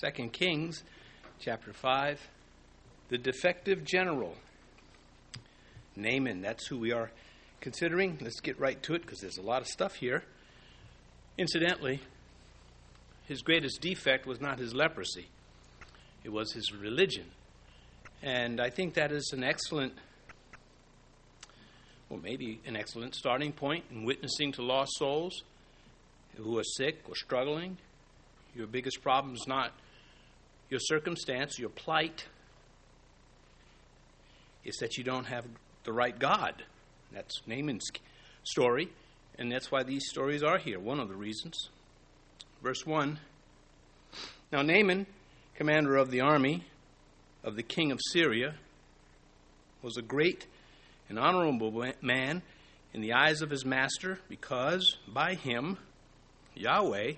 2 Kings chapter 5. The defective general. Naaman, that's who we are considering. Let's get right to it because there's a lot of stuff here. Incidentally, his greatest defect was not his leprosy, it was his religion. And I think that is an excellent, well, maybe an excellent starting point in witnessing to lost souls who are sick or struggling. Your biggest problem is not your circumstance, your plight. is that you don't have the right God. That's Naaman's story, and that's why these stories are here, one of the reasons. Verse 1 Now Naaman, commander of the army of the king of Syria, was a great and honorable man in the eyes of his master because by him Yahweh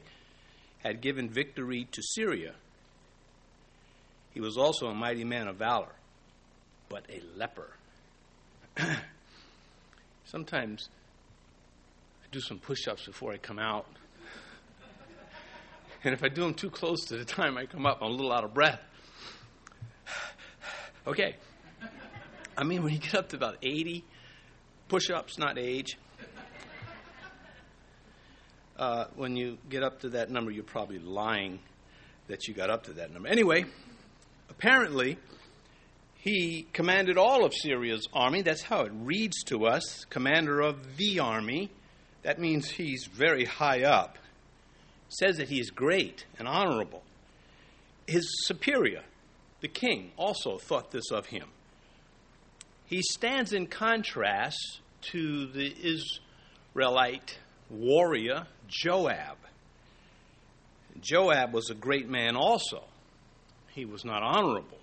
had given victory to Syria. He was also a mighty man of valor, but a leper. Sometimes I do some push ups before I come out. And if I do them too close to the time I come up, I'm a little out of breath. Okay. I mean, when you get up to about 80 push ups, not age, uh, when you get up to that number, you're probably lying that you got up to that number. Anyway, apparently, he commanded all of Syria's army. That's how it reads to us commander of the army. That means he's very high up. Says that he is great and honorable. His superior, the king, also thought this of him. He stands in contrast to the Israelite warrior Joab. Joab was a great man also. He was not honorable,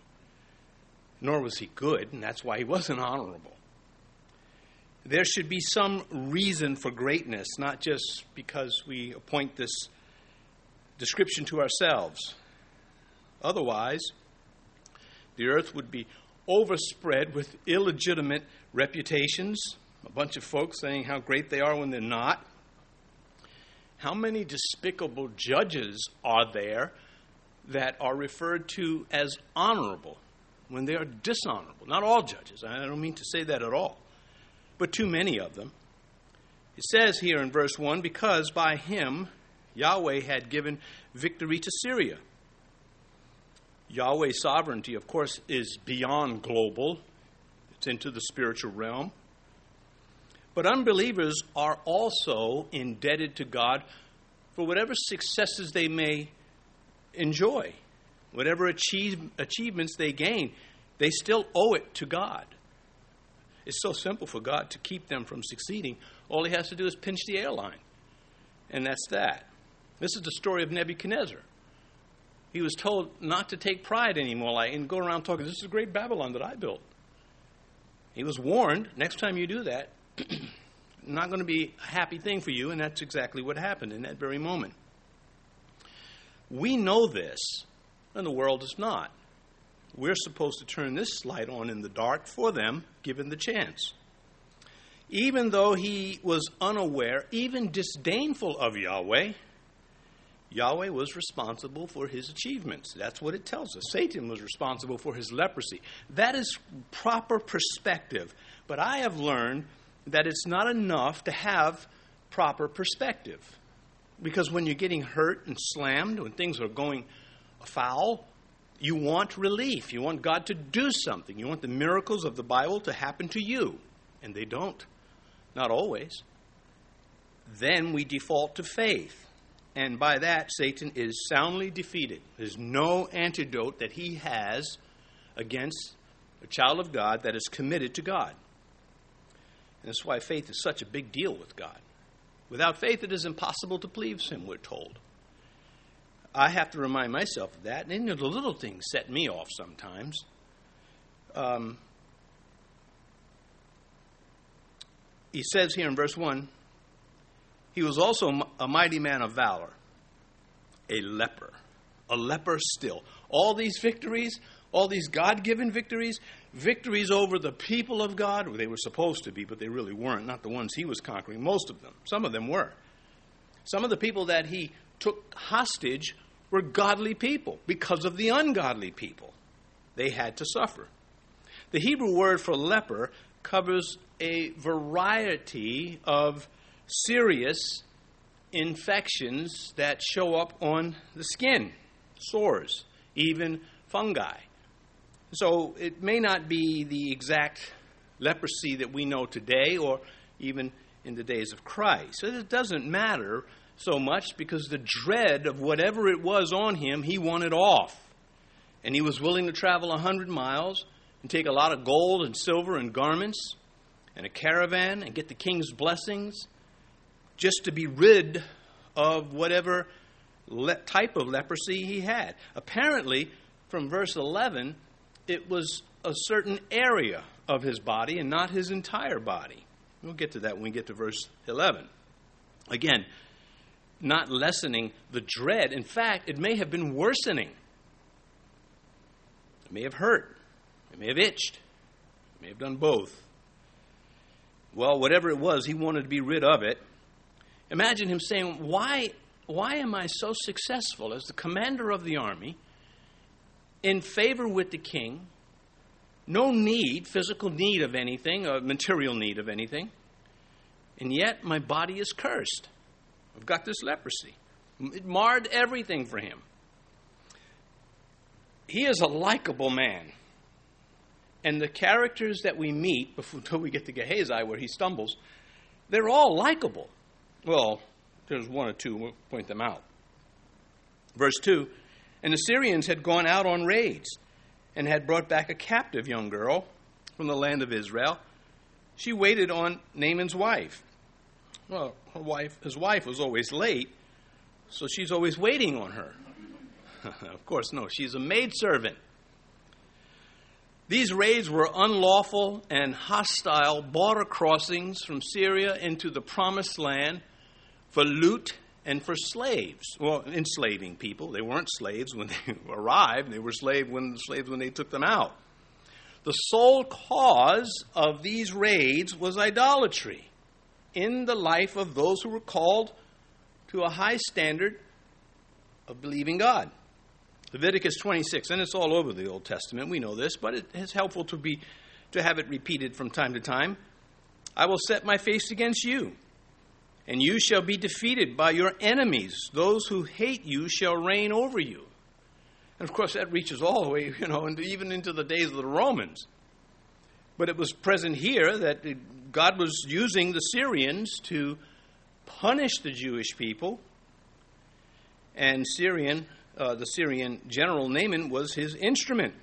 nor was he good, and that's why he wasn't honorable. There should be some reason for greatness, not just because we appoint this description to ourselves. Otherwise, the earth would be overspread with illegitimate reputations, a bunch of folks saying how great they are when they're not, how many despicable judges are there that are referred to as honorable when they are dishonorable? Not all judges, I don't mean to say that at all, but too many of them. It says here in verse 1 because by him Yahweh had given victory to Syria. Yahweh's sovereignty, of course, is beyond global, it's into the spiritual realm. But unbelievers are also indebted to God for whatever successes they may enjoy, whatever achieve, achievements they gain, they still owe it to God. It's so simple for God to keep them from succeeding. All he has to do is pinch the airline, and that's that. This is the story of Nebuchadnezzar. He was told not to take pride anymore like, and go around talking, This is a great Babylon that I built. He was warned next time you do that, not going to be a happy thing for you, and that's exactly what happened in that very moment. We know this, and the world does not. We're supposed to turn this light on in the dark for them, given the chance. Even though he was unaware, even disdainful of Yahweh, Yahweh was responsible for his achievements. That's what it tells us. Satan was responsible for his leprosy. That is proper perspective. But I have learned that it's not enough to have proper perspective. Because when you're getting hurt and slammed, when things are going foul, you want relief. You want God to do something. You want the miracles of the Bible to happen to you. And they don't. Not always. Then we default to faith. And by that, Satan is soundly defeated. There's no antidote that he has against a child of God that is committed to God. And that's why faith is such a big deal with God. Without faith, it is impossible to please Him, we're told. I have to remind myself of that. And the little things set me off sometimes. Um, he says here in verse 1 he was also a mighty man of valor, a leper, a leper still. All these victories, all these God given victories, victories over the people of God. They were supposed to be, but they really weren't. Not the ones he was conquering. Most of them. Some of them were. Some of the people that he took hostage were godly people because of the ungodly people. They had to suffer. The Hebrew word for leper covers a variety of serious infections that show up on the skin, sores, even fungi. So it may not be the exact leprosy that we know today or even in the days of Christ. It doesn't matter so much because the dread of whatever it was on him, he wanted off. And he was willing to travel a hundred miles and take a lot of gold and silver and garments and a caravan and get the king's blessings just to be rid of whatever le- type of leprosy he had. Apparently, from verse 11, it was a certain area of his body and not his entire body. We'll get to that when we get to verse 11. Again, not lessening the dread. In fact, it may have been worsening. It may have hurt. It may have itched. It may have done both. Well, whatever it was, he wanted to be rid of it. Imagine him saying, Why, why am I so successful as the commander of the army, in favor with the king, no need, physical need of anything, or material need of anything, and yet my body is cursed? I've got this leprosy. It marred everything for him. He is a likable man. And the characters that we meet before until we get to Gehazi, where he stumbles, they're all likable. Well, there's one or two, we'll point them out. Verse 2 And the Syrians had gone out on raids and had brought back a captive young girl from the land of Israel. She waited on Naaman's wife. Well, her wife, his wife was always late, so she's always waiting on her. of course, no, she's a maidservant. These raids were unlawful and hostile border crossings from Syria into the promised land for loot and for slaves. Well, enslaving people. They weren't slaves when they arrived, they were slave when, slaves when they took them out. The sole cause of these raids was idolatry in the life of those who were called to a high standard of believing God. Leviticus 26, and it's all over the Old Testament. We know this, but it is helpful to be to have it repeated from time to time. I will set my face against you, and you shall be defeated by your enemies. Those who hate you shall reign over you. And of course, that reaches all the way, you know, into, even into the days of the Romans. But it was present here that God was using the Syrians to punish the Jewish people. And Syrian uh, the Syrian general Naaman was his instrument.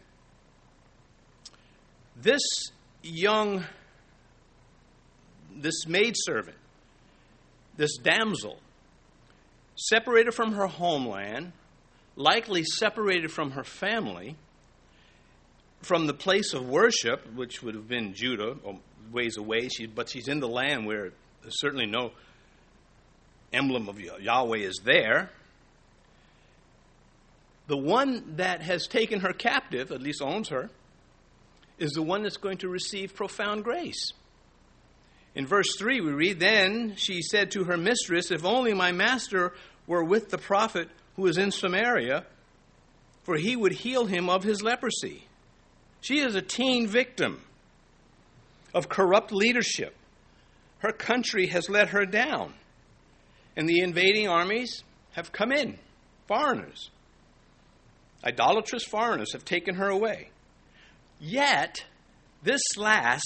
This young, this maidservant, this damsel, separated from her homeland, likely separated from her family, from the place of worship, which would have been Judah, or ways away, she, but she's in the land where there's certainly no emblem of Yahweh is there the one that has taken her captive, at least owns her, is the one that's going to receive profound grace. In verse 3, we read, Then she said to her mistress, If only my master were with the prophet who is in Samaria, for he would heal him of his leprosy. She is a teen victim of corrupt leadership. Her country has let her down, and the invading armies have come in, foreigners. Idolatrous foreigners have taken her away. Yet, this lass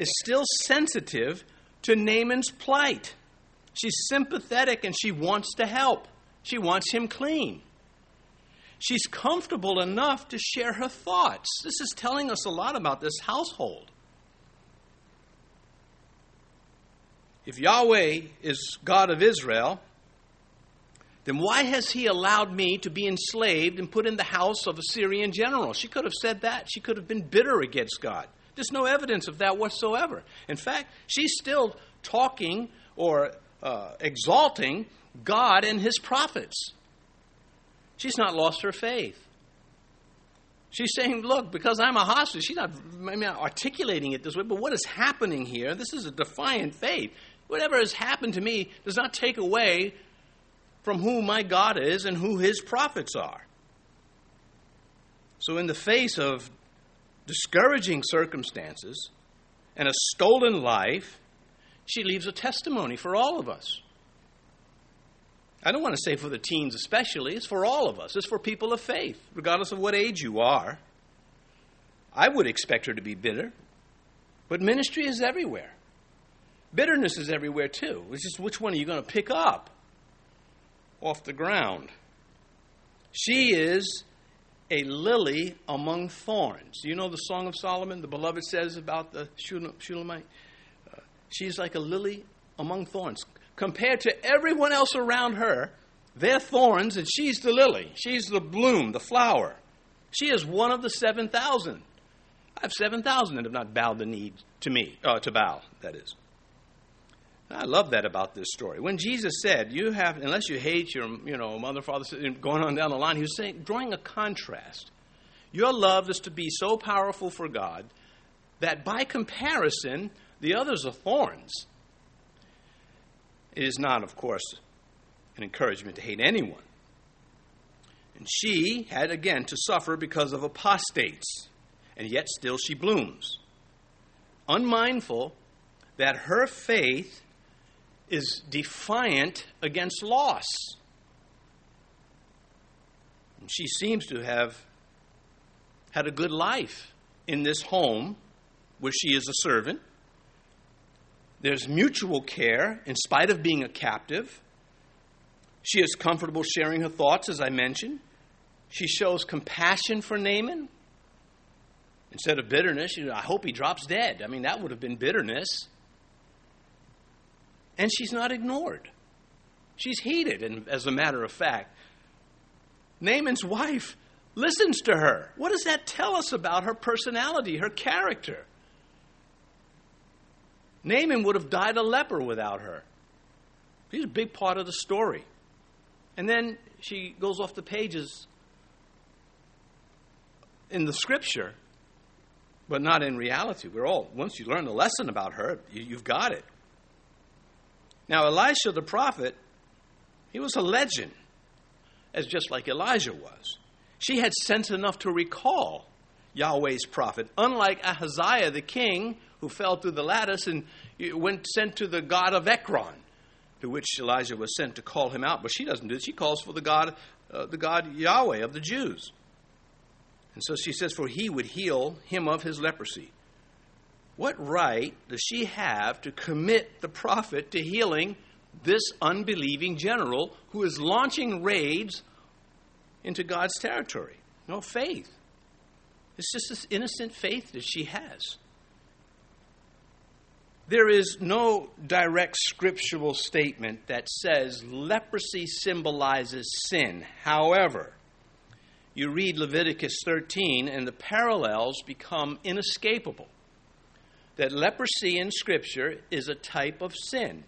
is still sensitive to Naaman's plight. She's sympathetic and she wants to help. She wants him clean. She's comfortable enough to share her thoughts. This is telling us a lot about this household. If Yahweh is God of Israel, then why has he allowed me to be enslaved and put in the house of a Syrian general? She could have said that. She could have been bitter against God. There's no evidence of that whatsoever. In fact, she's still talking or uh, exalting God and his prophets. She's not lost her faith. She's saying, look, because I'm a hostage, she's not, maybe not articulating it this way, but what is happening here? This is a defiant faith. Whatever has happened to me does not take away from who my God is and who his prophets are. So, in the face of discouraging circumstances and a stolen life, she leaves a testimony for all of us. I don't want to say for the teens especially, it's for all of us. It's for people of faith, regardless of what age you are. I would expect her to be bitter, but ministry is everywhere. Bitterness is everywhere too. It's just which one are you going to pick up off the ground? She is a lily among thorns. You know the Song of Solomon, the beloved says about the Shulamite? Uh, she's like a lily among thorns. Compared to everyone else around her, they're thorns and she's the lily. She's the bloom, the flower. She is one of the 7,000. I have 7,000 that have not bowed the knee to me, uh, to bow, that is. I love that about this story. When Jesus said, "You have, unless you hate your, you know, mother, father, going on down the line," he was saying, drawing a contrast. Your love is to be so powerful for God that, by comparison, the others are thorns. It is not, of course, an encouragement to hate anyone. And she had again to suffer because of apostates, and yet still she blooms, unmindful that her faith is defiant against loss. And she seems to have had a good life in this home where she is a servant. There's mutual care in spite of being a captive. She is comfortable sharing her thoughts, as I mentioned. She shows compassion for Naaman. Instead of bitterness, know, I hope he drops dead. I mean, that would have been bitterness and she's not ignored. She's heeded, and as a matter of fact, Naaman's wife listens to her. What does that tell us about her personality, her character? Naaman would have died a leper without her. She's a big part of the story. And then she goes off the pages in the scripture, but not in reality. We're all, once you learn the lesson about her, you, have got it. Now, Elisha the prophet, he was a legend, as just like Elijah was. She had sense enough to recall Yahweh's prophet, unlike Ahaziah the king, who fell through the lattice and went sent to the god of Ekron, to which Elijah was sent to call him out. But she doesn't do it. She calls for the god, uh, the god Yahweh of the Jews. And so she says, For he would heal him of his leprosy. What right does she have to commit the prophet to healing this unbelieving general who is launching raids into God's territory? No faith. It's just this innocent faith that she has. There is no direct scriptural statement that says leprosy symbolizes sin. However, you read Leviticus 13 and the parallels become inescapable that leprosy in Scripture is a type of sin.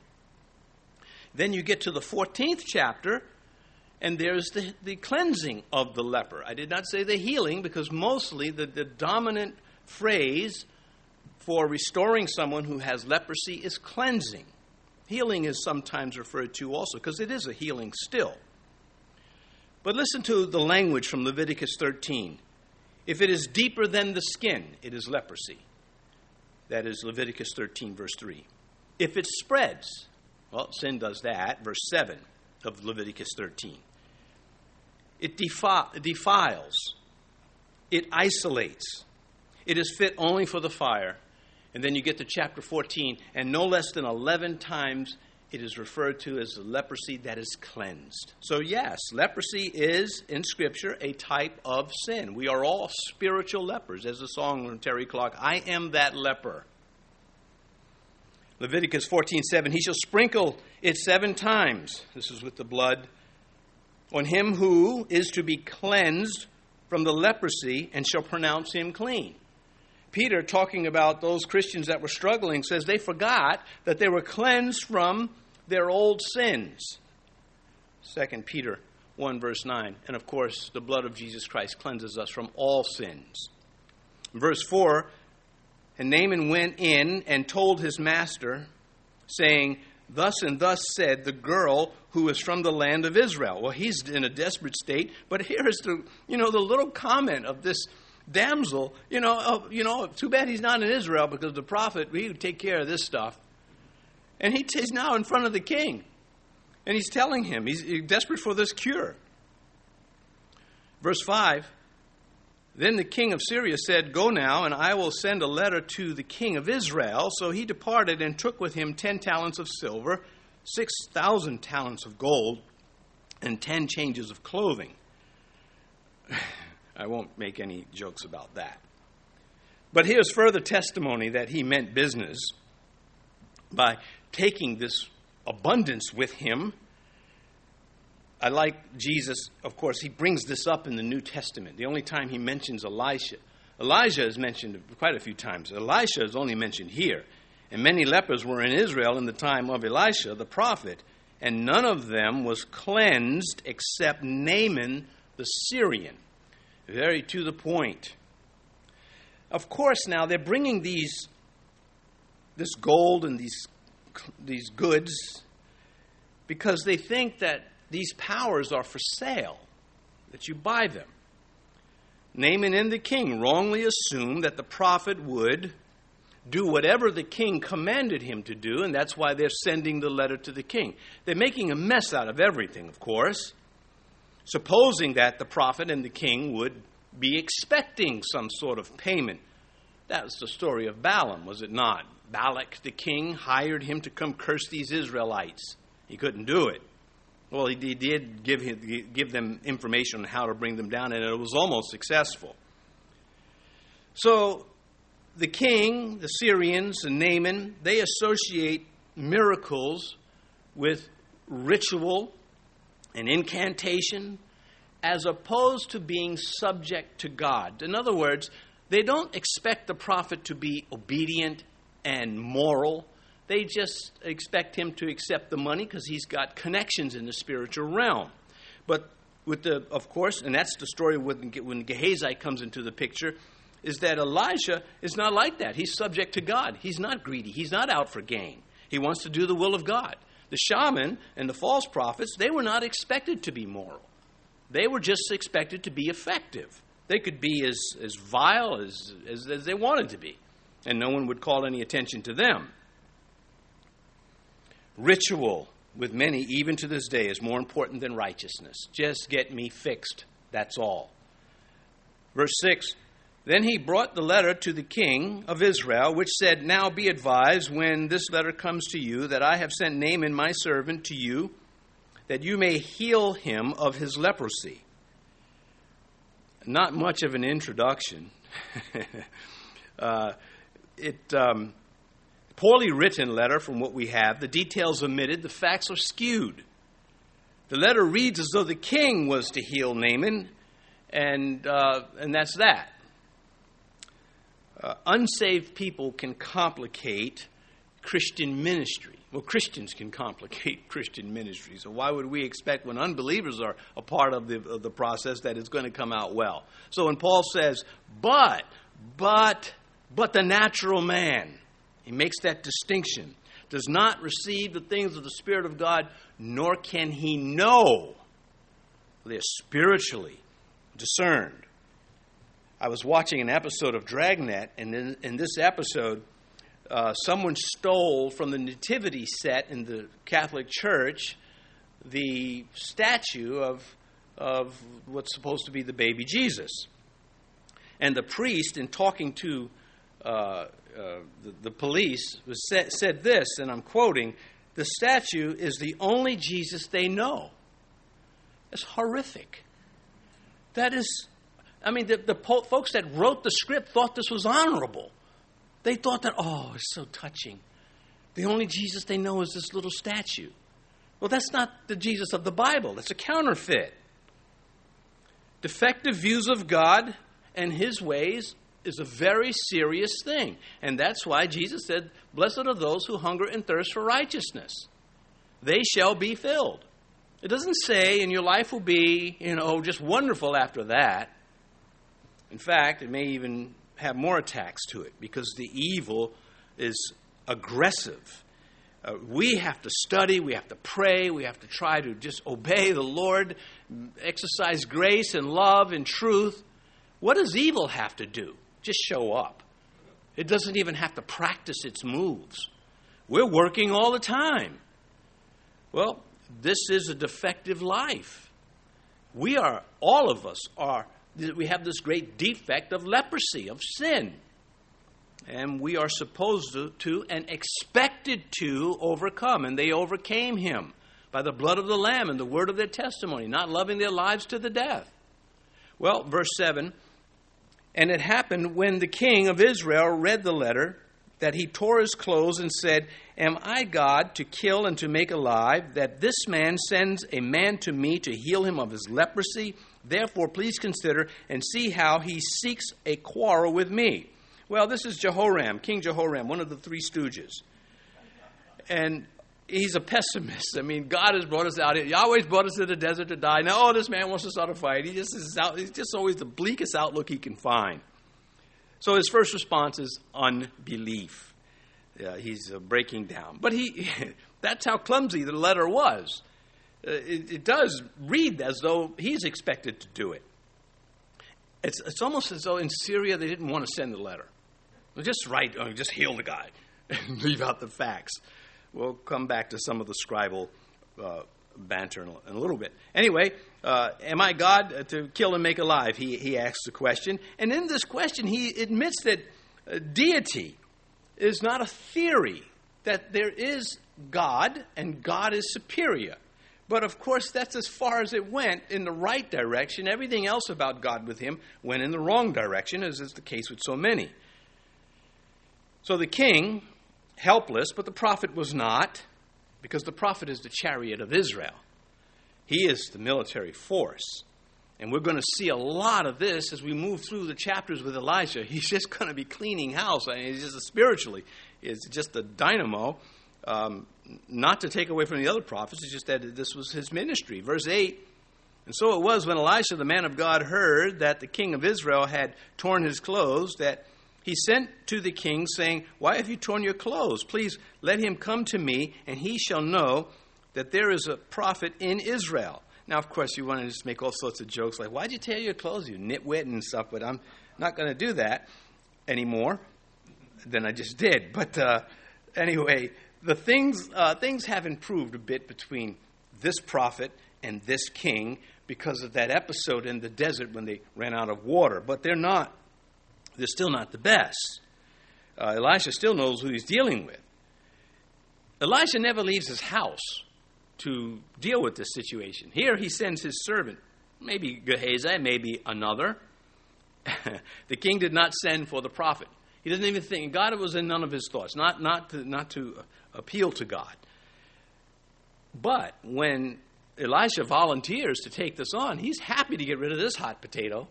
Then you get to the 14th chapter, and there's the, the cleansing of the leper. I did not say the healing because mostly the, the dominant phrase for restoring someone who has leprosy is cleansing. Healing is sometimes referred to also because it is a healing still. But listen to the language from Leviticus 13. If it is deeper than the skin, it is leprosy. That is Leviticus 13, verse 3. If it spreads, well, sin does that, verse 7 of Leviticus 13. It defi- defiles, it isolates, it is fit only for the fire. And then you get to chapter 14, and no less than 11 times it is referred to as leprosy that is cleansed. So, yes, leprosy is, in Scripture, a type of sin. We are all spiritual lepers. As the song from Terry Clark, I am that leper. Leviticus 14 7, he shall sprinkle it seven times. This is with the blood. On him who is to be cleansed from the leprosy and shall pronounce him clean. Peter, talking about those Christians that were struggling, says they forgot that they were cleansed from their old sins. 2 Peter 1, verse 9. And of course, the blood of Jesus Christ cleanses us from all sins. Verse 4 And Naaman went in and told his master, saying, Thus and thus said the girl who is from the land of Israel. Well, he's in a desperate state, but here's the, you know, the little comment of this damsel, you know, oh, you know, too bad he's not in Israel because the prophet, he would take care of this stuff. And he, he's now in front of the king. And he's telling him, he's desperate for this cure. Verse 5 Then the king of Syria said, Go now, and I will send a letter to the king of Israel. So he departed and took with him ten talents of silver, six thousand talents of gold, and ten changes of clothing. I won't make any jokes about that. But here's further testimony that he meant business by taking this abundance with him I like Jesus, of course, he brings this up in the New Testament. The only time he mentions Elisha. Elijah is mentioned quite a few times. Elisha is only mentioned here. And many lepers were in Israel in the time of Elisha, the prophet, and none of them was cleansed except Naaman the Syrian. Very to the point. Of course, now they're bringing these, this gold and these, these goods because they think that these powers are for sale, that you buy them. Naaman and the king wrongly assumed that the prophet would do whatever the king commanded him to do, and that's why they're sending the letter to the king. They're making a mess out of everything, of course, supposing that the prophet and the king would be expecting some sort of payment. That was the story of Balaam, was it not? Balak, the king, hired him to come curse these Israelites. He couldn't do it. Well, he, he did give, him, give them information on how to bring them down, and it was almost successful. So the king, the Syrians, and Naaman, they associate miracles with ritual and incantation as opposed to being subject to God. In other words, they don't expect the prophet to be obedient and moral they just expect him to accept the money because he's got connections in the spiritual realm. But with the, of course, and that's the story when, when Gehazi comes into the picture, is that Elijah is not like that. He's subject to God. He's not greedy. He's not out for gain. He wants to do the will of God. The shaman and the false prophets, they were not expected to be moral. They were just expected to be effective. They could be as, as vile as, as, as they wanted to be, and no one would call any attention to them. Ritual with many, even to this day, is more important than righteousness. Just get me fixed, that's all. Verse 6 Then he brought the letter to the king of Israel, which said, Now be advised when this letter comes to you, that I have sent Naaman my servant to you, that you may heal him of his leprosy. Not much of an introduction. uh, it. Um, poorly written letter from what we have. The details omitted, the facts are skewed. The letter reads as though the king was to heal Naaman, and, uh, and that's that. Uh, unsaved people can complicate Christian ministry. Well, Christians can complicate Christian ministry. So why would we expect when unbelievers are a part of the, of the process that it's going to come out well? So when Paul says, but, but, but the natural man, he makes that distinction. Does not receive the things of the Spirit of God, nor can he know. They are spiritually discerned. I was watching an episode of Dragnet, and in, in this episode, uh, someone stole from the nativity set in the Catholic Church the statue of, of what's supposed to be the baby Jesus. And the priest, in talking to uh, uh, the, the, police was said, said this, and I'm quoting the statue is the only Jesus they know. It's horrific. That is, I mean, the, the po- folks that wrote the script thought this was honorable. They thought that, oh, it's so touching. The only Jesus they know is this little statue. Well, that's not the Jesus of the Bible, that's a counterfeit. Defective views of God and his ways is a very serious thing. And that's why Jesus said, Blessed are those who hunger and thirst for righteousness. They shall be filled. It doesn't say, and your life will be, you know, just wonderful after that. In fact, it may even have more attacks to it because the evil is aggressive. uh, we have to study, we have to pray, we have to try to just obey the Lord, exercise grace and love and truth. What does evil have to do? Just show up. It doesn't even have to practice its moves. We're working all the time. Well, this is a defective life. We are, all of us are, we have this great defect of leprosy, of sin. And we are supposed to, to and expected to overcome. And they overcame him by the blood of the Lamb and the word of their testimony, not loving their lives to the death. Well, verse 7 And it happened when the king of Israel read the letter that he tore his clothes and said, Am I God to kill and to make alive, that this man sends a man to me to heal him of his leprosy? Therefore, please consider and see how he seeks a quarrel with me. Well, this is Jehoram, King Jehoram, one of the three stooges. And he's a pessimist. I mean, God has brought us out here. Yahweh's brought us to the desert to die. Now, oh, this man wants to start a fight. He just is out, he's just always the bleakest outlook he can find. So his first response is unbelief. Yeah, he's uh, breaking down. But he, that's how clumsy the letter was. Uh, it, it, does read as though he's expected to do it. It's, it's almost as though in Syria they didn't want to send the letter. just write, uh, just heal the guy, and leave out the facts. We'll come back to some of the scribal uh, banter in a, in a, little bit. Anyway, uh, am I God to kill and make alive? He, he asks the question. And in this question, he admits that uh, deity is not a theory, that there is God and God is superior. But of course, that's as far as it went in the right direction. Everything else about God with him went in the wrong direction, as is the case with so many. So the king, helpless, but the prophet was not because the prophet is the chariot of Israel. He is the military force. And we're going to see a lot of this as we move through the chapters with Elijah. He's just going to be cleaning house. I mean, he's just spiritually, it's just a dynamo. Um, not to take away from the other prophets, it's just that this was his ministry. Verse 8 And so it was when Elisha, the man of God, heard that the king of Israel had torn his clothes, that he sent to the king, saying, Why have you torn your clothes? Please let him come to me, and he shall know that there is a prophet in Israel. Now, of course, you want to just make all sorts of jokes like, Why'd you tear your clothes, you nitwit and stuff? But I'm not going to do that anymore than I just did. But uh, anyway, the things, uh, things have improved a bit between this prophet and this king because of that episode in the desert when they ran out of water. But they're not they're still not the best. Uh, Elisha still knows who he's dealing with. Elisha never leaves his house to deal with this situation. Here he sends his servant, maybe Gehazi, maybe another. the king did not send for the prophet. He doesn't even think, God was in none of his thoughts, not, not, to, not to appeal to God. But when Elisha volunteers to take this on, he's happy to get rid of this hot potato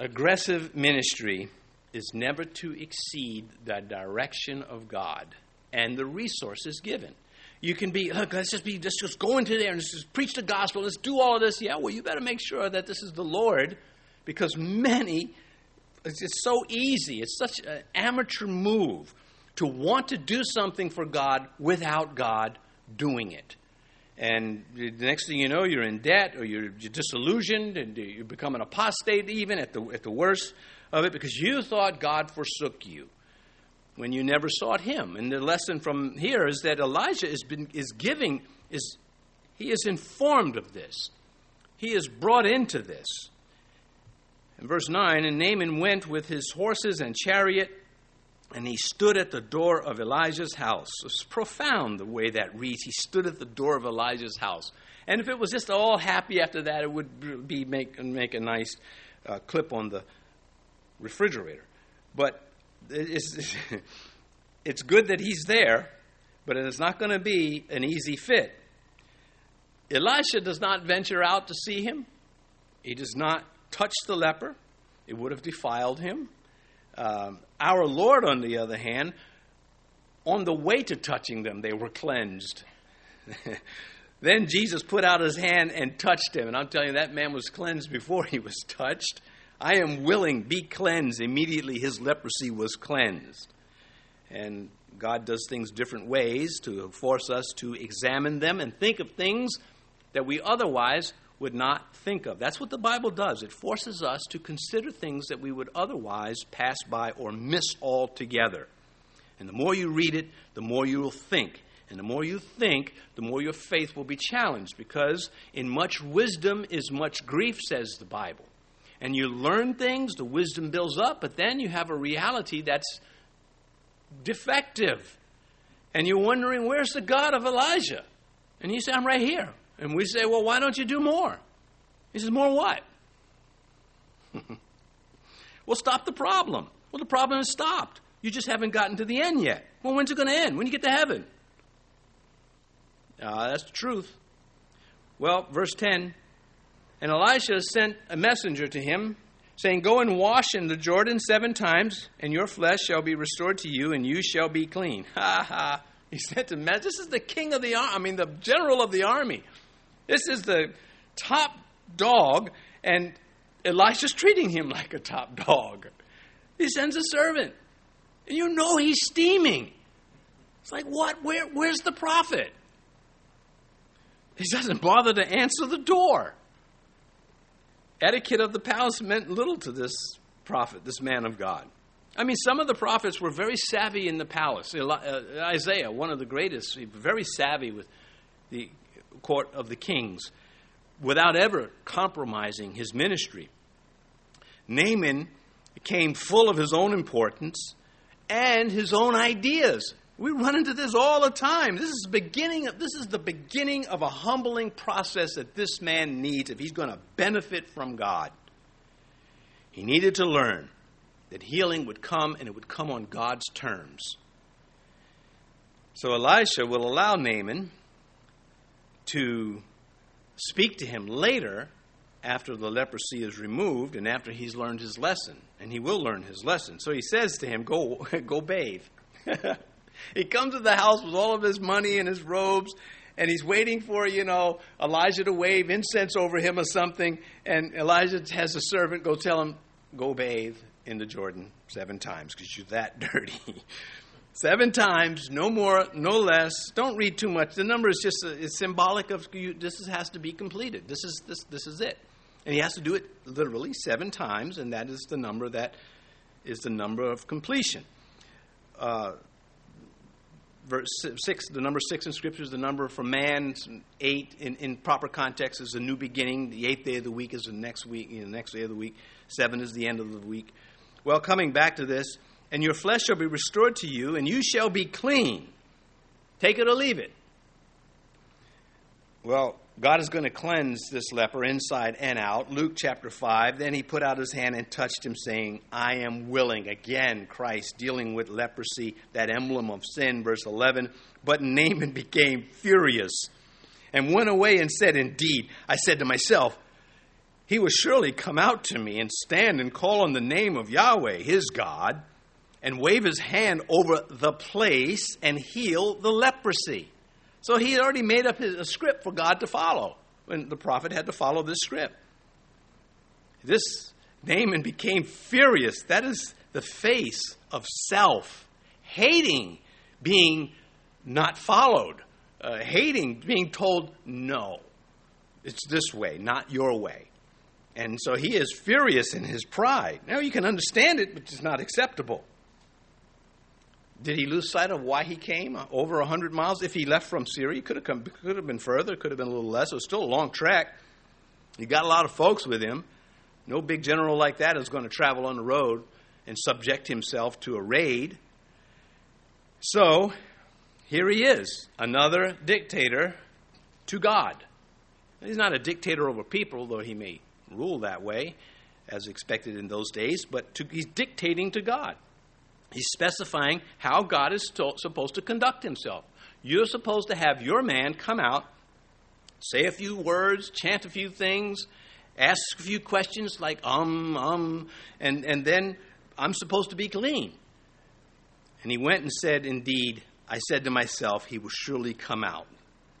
Aggressive ministry is never to exceed the direction of God and the resources given. You can be, look, let's just be, let's just go into there and just preach the gospel. Let's do all of this. Yeah, well, you better make sure that this is the Lord because many, it's just so easy. It's such an amateur move to want to do something for God without God doing it. And the next thing you know, you're in debt or you're, you're disillusioned and you become an apostate, even at the, at the worst of it, because you thought God forsook you when you never sought Him. And the lesson from here is that Elijah is, been, is giving, is, he is informed of this, he is brought into this. In verse 9, and Naaman went with his horses and chariot and he stood at the door of Elijah's house. It's profound the way that reads. He stood at the door of Elijah's house. And if it was just all happy after that, it would be make, make a nice uh, clip on the refrigerator. But it's, it's good that he's there, but it is not going to be an easy fit. Elisha does not venture out to see him. He does not touch the leper. It would have defiled him. Um, our Lord, on the other hand, on the way to touching them, they were cleansed. then Jesus put out his hand and touched him. And I'm telling you, that man was cleansed before he was touched. I am willing, be cleansed. Immediately his leprosy was cleansed. And God does things different ways to force us to examine them and think of things that we otherwise would not think of. That's what the Bible does. It forces us to consider things that we would otherwise pass by or miss altogether. And the more you read it, the more you will think. And the more you think, the more your faith will be challenged because in much wisdom is much grief, says the Bible. And you learn things, the wisdom builds up, but then you have a reality that's defective. And you're wondering, where's the God of Elijah? And he said, I'm right here. And we say, well, why don't you do more? He says, more what? well, stop the problem. Well, the problem is stopped. You just haven't gotten to the end yet. Well, when's it going to end? When you get to heaven? Uh, that's the truth. Well, verse 10 And Elisha sent a messenger to him, saying, Go and wash in the Jordan seven times, and your flesh shall be restored to you, and you shall be clean. Ha ha. He sent a message. This is the king of the army, I mean, the general of the army. This is the top dog, and Elisha's treating him like a top dog. He sends a servant. And you know he's steaming. It's like, what? Where, where's the prophet? He doesn't bother to answer the door. Etiquette of the palace meant little to this prophet, this man of God. I mean, some of the prophets were very savvy in the palace. Uh, Isaiah, one of the greatest, very savvy with the court of the kings without ever compromising his ministry. Naaman came full of his own importance and his own ideas. We run into this all the time. This is beginning of, this is the beginning of a humbling process that this man needs if he's going to benefit from God. He needed to learn that healing would come and it would come on God's terms. So Elisha will allow Naaman to speak to him later after the leprosy is removed and after he's learned his lesson. And he will learn his lesson. So he says to him, Go, go bathe. he comes to the house with all of his money and his robes, and he's waiting for, you know, Elijah to wave incense over him or something. And Elijah has a servant go tell him, Go bathe in the Jordan seven times because you're that dirty. Seven times, no more, no less. Don't read too much. The number is just a, it's symbolic of you, this has to be completed. This is this this is it, and he has to do it literally seven times, and that is the number that is the number of completion. Uh, verse six, the number six in Scripture is the number for man. Eight in, in proper context is a new beginning. The eighth day of the week is the next week. You know, the next day of the week. Seven is the end of the week. Well, coming back to this and your flesh shall be restored to you, and you shall be clean. Take it or leave it. Well, God is going to cleanse this leper inside and out. Luke chapter 5. Then he put out his hand and touched him, saying, I am willing. Again, Christ dealing with leprosy, that emblem of sin, verse 11. But Naaman became furious and went away and said, Indeed, I said to myself, He will surely come out to me and stand and call on the name of Yahweh, his God and wave his hand over the place and heal the leprosy. So he had already made up his, a script for God to follow, and the prophet had to follow this script. This Naaman became furious. That is the face of self, hating being not followed, uh, hating being told no. It's this way, not your way. And so he is furious in his pride. Now you can understand it, but it's not acceptable. Did he lose sight of why he came over 100 miles? If he left from Syria, he could have, come, could have been further, could have been a little less. It was still a long trek. He got a lot of folks with him. No big general like that is going to travel on the road and subject himself to a raid. So, here he is, another dictator to God. He's not a dictator over people, though he may rule that way, as expected in those days, but to, he's dictating to God. He's specifying how God is to, supposed to conduct himself. You're supposed to have your man come out, say a few words, chant a few things, ask a few questions like um, um, and, and then I'm supposed to be clean. And he went and said, Indeed, I said to myself, he will surely come out.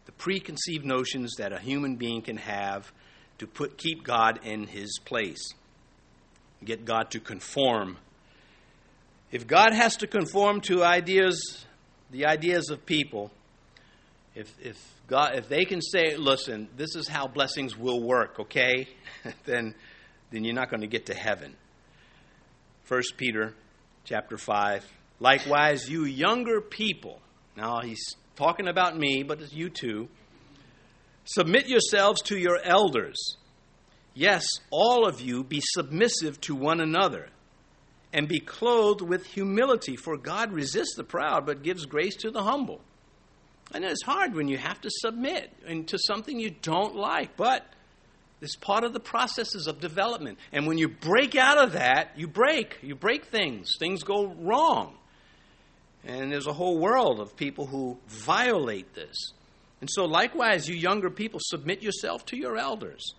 The preconceived notions that a human being can have to put, keep God in his place, get God to conform if God has to conform to ideas the ideas of people, if, if, God, if they can say, listen, this is how blessings will work, okay, then, then you're not going to get to heaven. 1 Peter chapter 5. Likewise, you younger people, now he's talking about me, but it's you too, submit yourselves to your elders. Yes, all of you be submissive to one another and be clothed with humility, for God resists the proud but gives grace to the humble. And it's hard when you have to submit to something you don't like, but it's part of the processes of development. And when you break out of that, you break. You break things. Things go wrong. And there's a whole world of people who violate this. And so, likewise, you younger people, submit yourself to your elders.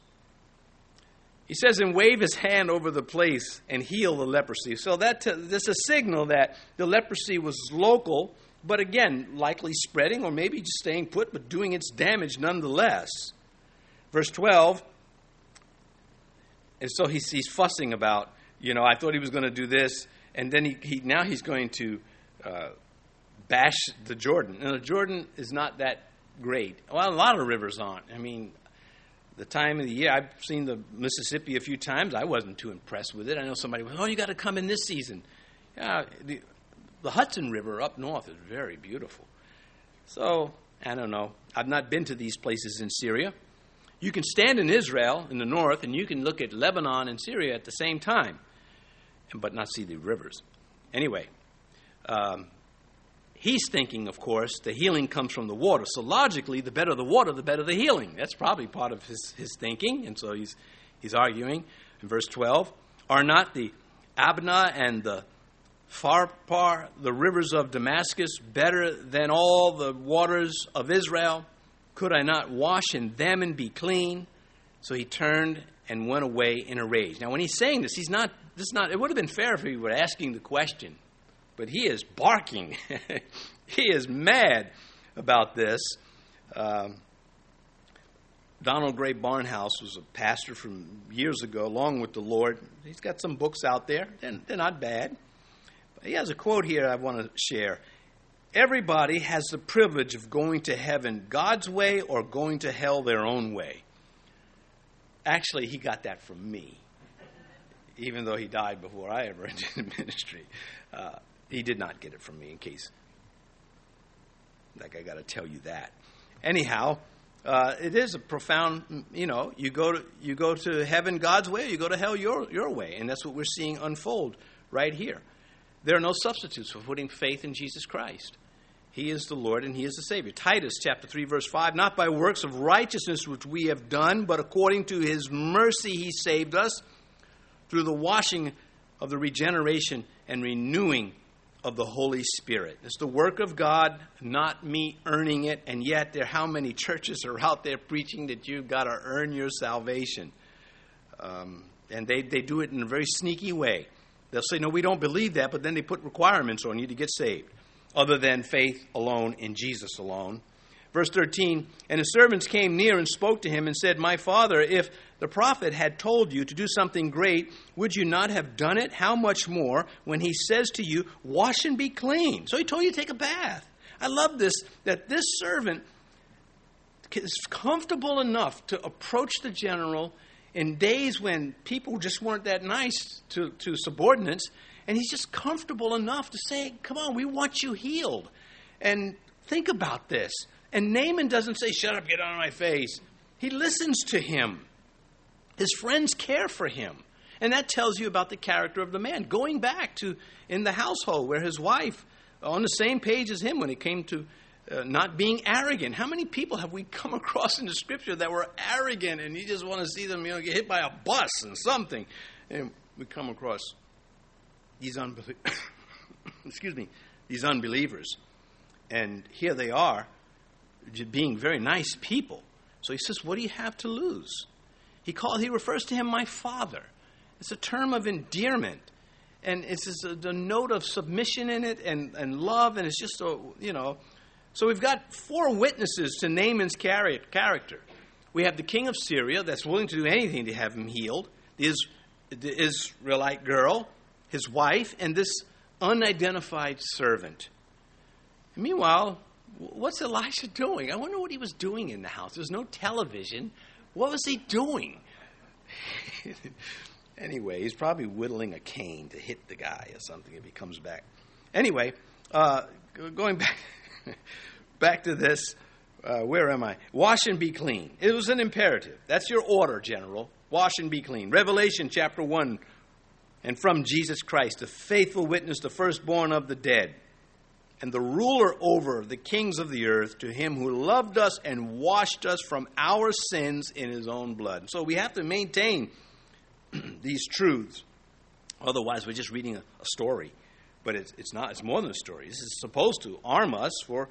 He says, and wave his hand over the place and heal the leprosy. So that t- that's a signal that the leprosy was local, but again, likely spreading or maybe just staying put, but doing its damage nonetheless. Verse 12, and so he's, he's fussing about, you know, I thought he was going to do this, and then he, he now he's going to uh, bash the Jordan. Now, the Jordan is not that great. Well, a lot of rivers aren't. I mean, the time of the year. I've seen the Mississippi a few times. I wasn't too impressed with it. I know somebody went, "Oh, you got to come in this season." Yeah, the, the Hudson River up north is very beautiful. So I don't know. I've not been to these places in Syria. You can stand in Israel in the north, and you can look at Lebanon and Syria at the same time, but not see the rivers. Anyway, um, He's thinking, of course, the healing comes from the water. So logically, the better the water, the better the healing. That's probably part of his, his thinking. And so he's, he's arguing in verse 12 Are not the Abana and the Pharpar, the rivers of Damascus, better than all the waters of Israel? Could I not wash in them and be clean? So he turned and went away in a rage. Now, when he's saying this, he's not, this is not, it would have been fair if he were asking the question but he is barking. he is mad about this. Um, Donald Grey Barnhouse was a pastor from years ago, along with the Lord. He's got some books out there, and they're not bad. But he has a quote here I want to share. Everybody has the privilege of going to heaven God's way or going to hell their own way. Actually, he got that from me, even though he died before I ever entered ministry. Uh, he did not get it from me, in case. Like, I got to tell you that. Anyhow, uh, it is a profound, you know, you go, to, you go to heaven God's way, you go to hell your, your way. And that's what we're seeing unfold right here. There are no substitutes for putting faith in Jesus Christ. He is the Lord and He is the Savior. Titus chapter 3, verse 5 Not by works of righteousness which we have done, but according to His mercy He saved us through the washing of the regeneration and renewing of the Holy Spirit. It's the work of God, not me earning it. And yet, there how many churches are out there preaching that you've got to earn your salvation. Um, and they, they do it in a very sneaky way. They'll say, No, we don't believe that, but then they put requirements on you to get saved, other than faith alone in Jesus alone. Verse 13, and his servants came near and spoke to him and said, My father, if the prophet had told you to do something great, would you not have done it? How much more when he says to you, Wash and be clean? So he told you to take a bath. I love this, that this servant is comfortable enough to approach the general in days when people just weren't that nice to, to subordinates, and he's just comfortable enough to say, Come on, we want you healed. And think about this. And Naaman doesn't say, Shut up, get out of my face. He listens to him. His friends care for him. And that tells you about the character of the man. Going back to in the household where his wife, on the same page as him when it came to uh, not being arrogant. How many people have we come across in the scripture that were arrogant and you just want to see them, you know, get hit by a bus and something? And we come across these unbelievers. excuse me, these unbelievers. And here they are being very nice people. So he says, What do you have to lose? He called, he refers to him my father. It's a term of endearment. And it's just a, a note of submission in it and, and love, and it's just a, you know. So we've got four witnesses to Naaman's character. We have the king of Syria that's willing to do anything to have him healed, the, the Israelite girl, his wife, and this unidentified servant. Meanwhile, what's Elisha doing? I wonder what he was doing in the house. There's no television. What was he doing? anyway, he's probably whittling a cane to hit the guy or something if he comes back. Anyway, uh, going back back to this. Uh, where am I? Wash and be clean. It was an imperative. That's your order, General. Wash and be clean. Revelation chapter 1. And from Jesus Christ, the faithful witness, the firstborn of the dead, and the ruler over the kings of the earth, to him who loved us and washed us from our sins in his own blood. So we have to maintain these truths. Otherwise, we're just reading a, a story. But it's, it's not, it's more than a story. This is supposed to arm us for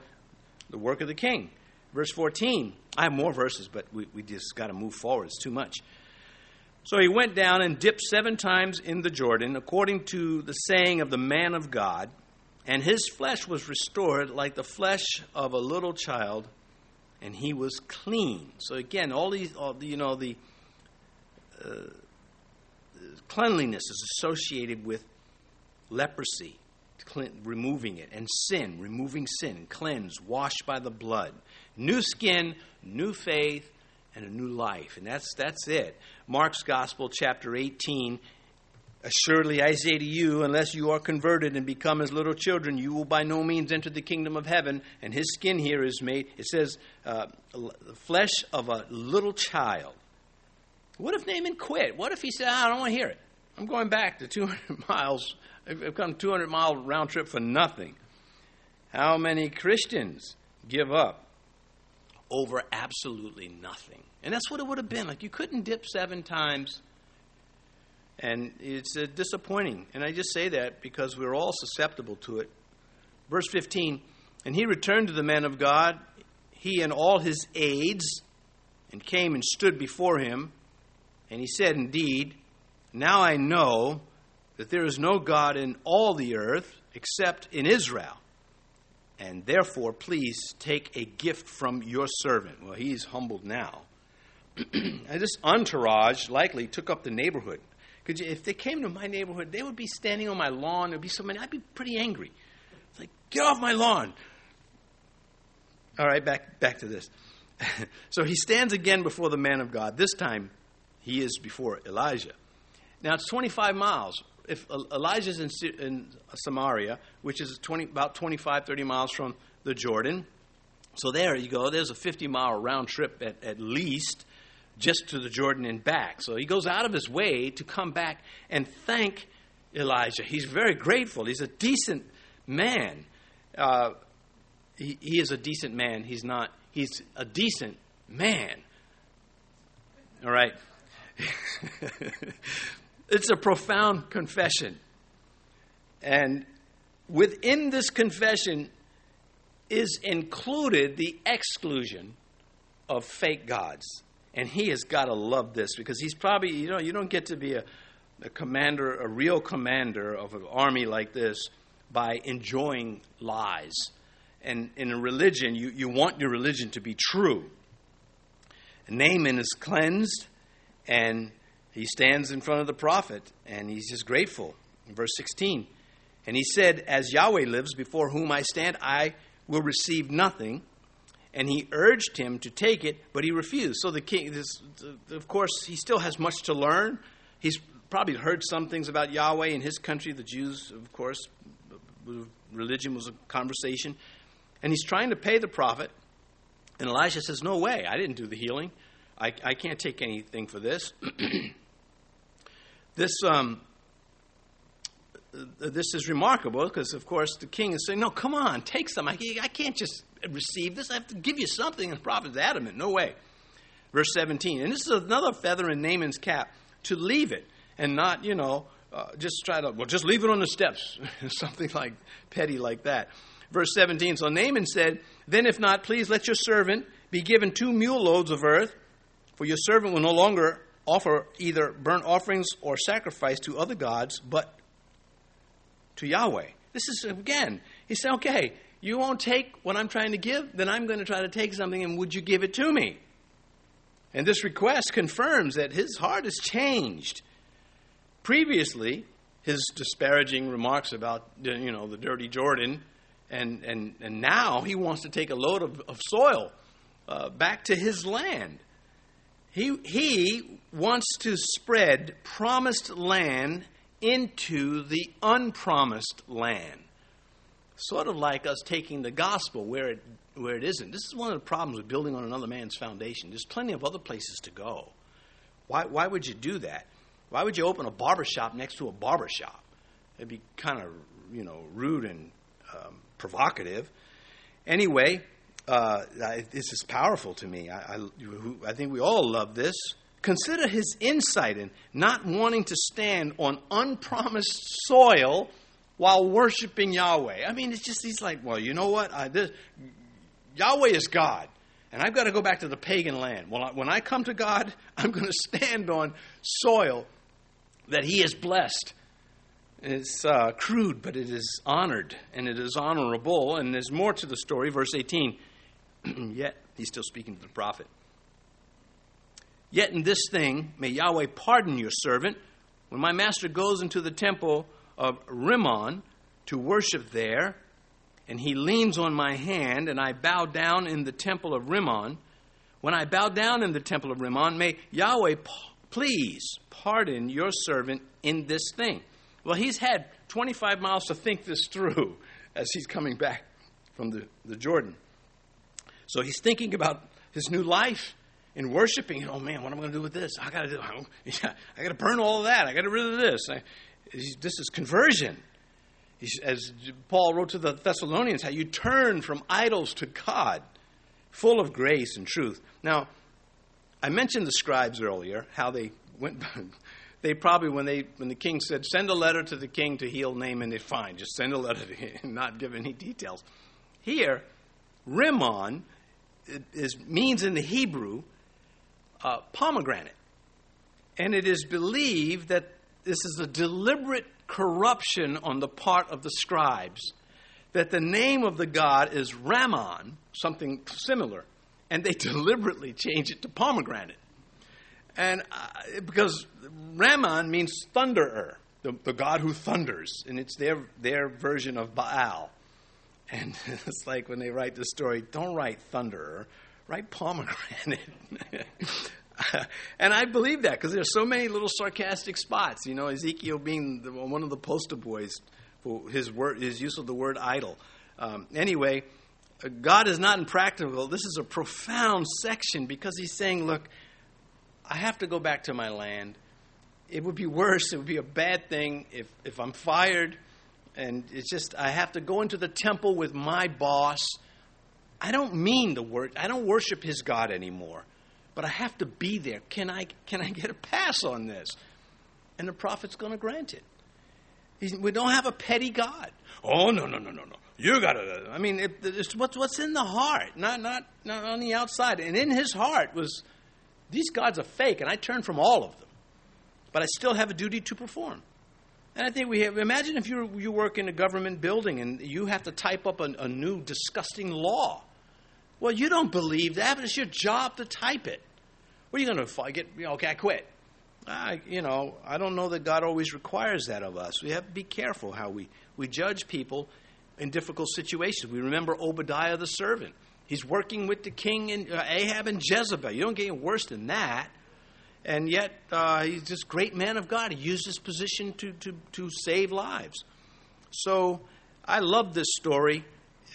the work of the king. Verse 14. I have more verses, but we, we just got to move forward. It's too much. So he went down and dipped seven times in the Jordan, according to the saying of the man of God, and his flesh was restored like the flesh of a little child, and he was clean. So again, all these, all, you know, the uh, cleanliness is associated with leprosy, removing it, and sin, removing sin, cleansed, washed by the blood. New skin, new faith, and a new life. And that's, that's it. Mark's Gospel, chapter 18. Assuredly, I say to you, unless you are converted and become as little children, you will by no means enter the kingdom of heaven. And his skin here is made, it says, uh, the flesh of a little child. What if Naaman quit? What if he said, I don't want to hear it? I'm going back to 200 miles. I've come 200 mile round trip for nothing. How many Christians give up over absolutely nothing. And that's what it would have been. Like you couldn't dip seven times. And it's uh, disappointing. And I just say that because we're all susceptible to it. Verse 15 And he returned to the man of God, he and all his aides, and came and stood before him. And he said, Indeed, now I know that there is no God in all the earth except in Israel and therefore please take a gift from your servant. Well, he's humbled now. this entourage likely took up the neighborhood. Because if they came to my neighborhood, they would be standing on my lawn. There'd be so many. I'd be pretty angry. It's like, get off my lawn. All right, back, back to this. so he stands again before the man of God. This time, he is before Elijah. Now, it's 25 miles if Elijah's in, in Samaria, which is 20, about 25, 30 miles from the Jordan, so there you go. There's a 50 mile round trip at, at least just to the Jordan and back. So he goes out of his way to come back and thank Elijah. He's very grateful. He's a decent man. Uh, he, he is a decent man. He's not, he's a decent man. All right. It's a profound confession. And within this confession is included the exclusion of fake gods. And he has got to love this because he's probably, you know, you don't get to be a, a commander, a real commander of an army like this by enjoying lies. And in a religion, you, you want your religion to be true. Naaman is cleansed and he stands in front of the prophet and he's just grateful. In verse 16, and he said, As Yahweh lives, before whom I stand, I will receive nothing. And he urged him to take it, but he refused. So the king, this, of course, he still has much to learn. He's probably heard some things about Yahweh in his country. The Jews, of course, religion was a conversation. And he's trying to pay the prophet. And Elisha says, No way, I didn't do the healing. I, I can't take anything for this. this um, this is remarkable because, of course, the king is saying, "No, come on, take some. I, I can't just receive this. I have to give you something." And the prophet's adamant, "No way." Verse 17, and this is another feather in Naaman's cap to leave it and not, you know, uh, just try to well, just leave it on the steps, something like petty like that. Verse 17. So Naaman said, "Then, if not, please let your servant be given two mule loads of earth." For your servant will no longer offer either burnt offerings or sacrifice to other gods, but to Yahweh. This is, again, he said, okay, you won't take what I'm trying to give, then I'm going to try to take something, and would you give it to me? And this request confirms that his heart has changed. Previously, his disparaging remarks about you know the dirty Jordan And, and, and now he wants to take a load of, of soil uh, back to his land. He, he wants to spread promised land into the unpromised land. Sort of like us taking the gospel where it, where it isn't. This is one of the problems with building on another man's foundation. There's plenty of other places to go. Why, why would you do that? Why would you open a barber shop next to a barber shop? It'd be kind of, you know, rude and um, provocative. Anyway, uh, this is powerful to me. I, I, I think we all love this. Consider his insight in not wanting to stand on unpromised soil while worshiping Yahweh. I mean, it's just, he's like, well, you know what? I, this, Yahweh is God, and I've got to go back to the pagan land. Well, when I come to God, I'm going to stand on soil that he has blessed. It's uh, crude, but it is honored and it is honorable. And there's more to the story. Verse 18. Yet, he's still speaking to the prophet. Yet in this thing may Yahweh pardon your servant when my master goes into the temple of Rimmon to worship there, and he leans on my hand, and I bow down in the temple of Rimmon. When I bow down in the temple of Rimmon, may Yahweh please pardon your servant in this thing. Well, he's had 25 miles to think this through as he's coming back from the, the Jordan. So he's thinking about his new life in worshiping. Oh man, what am I going to do with this? I got to do. I got to burn all of that. I got to rid of this. I, this is conversion. As Paul wrote to the Thessalonians, how you turn from idols to God, full of grace and truth. Now, I mentioned the scribes earlier, how they went. they probably when they when the king said send a letter to the king to heal Naaman, they fine, just send a letter to him, not give any details. Here, Rimmon is means in the Hebrew uh, pomegranate, and it is believed that this is a deliberate corruption on the part of the scribes. That the name of the god is Ramon, something similar, and they deliberately change it to pomegranate. And uh, because Ramon means thunderer, the, the, God who thunders, and it's their, their version of Baal. And it's like when they write the story, don't write thunderer, write pomegranate. and I believe that because there's so many little sarcastic spots. You know, Ezekiel being the, one of the poster boys for his word, his use of the word idol. Um, anyway, God is not impractical. This is a profound section because he's saying, look, I have to go back to my land. It would be worse. It would be a bad thing if, if I'm fired. And it's just, I have to go into the temple with my boss. I don't mean the word, I don't worship his God anymore. But I have to be there. Can I, can I get a pass on this? And the prophet's going to grant it. He's, we don't have a petty God. Oh, no, no, no, no, no. You got to. I mean, it, it's what's, what's in the heart, not, not, not on the outside. And in his heart was these gods are fake, and I turn from all of them. But I still have a duty to perform. And I think we have, imagine if you you work in a government building and you have to type up a, a new disgusting law. Well, you don't believe that, but it's your job to type it. What are you going to get? You know, okay, I quit. I, you know, I don't know that God always requires that of us. We have to be careful how we, we judge people in difficult situations. We remember Obadiah the servant. He's working with the king and uh, Ahab and Jezebel. You don't get any worse than that. And yet, uh, he's this great man of God. He used his position to, to, to save lives. So I love this story,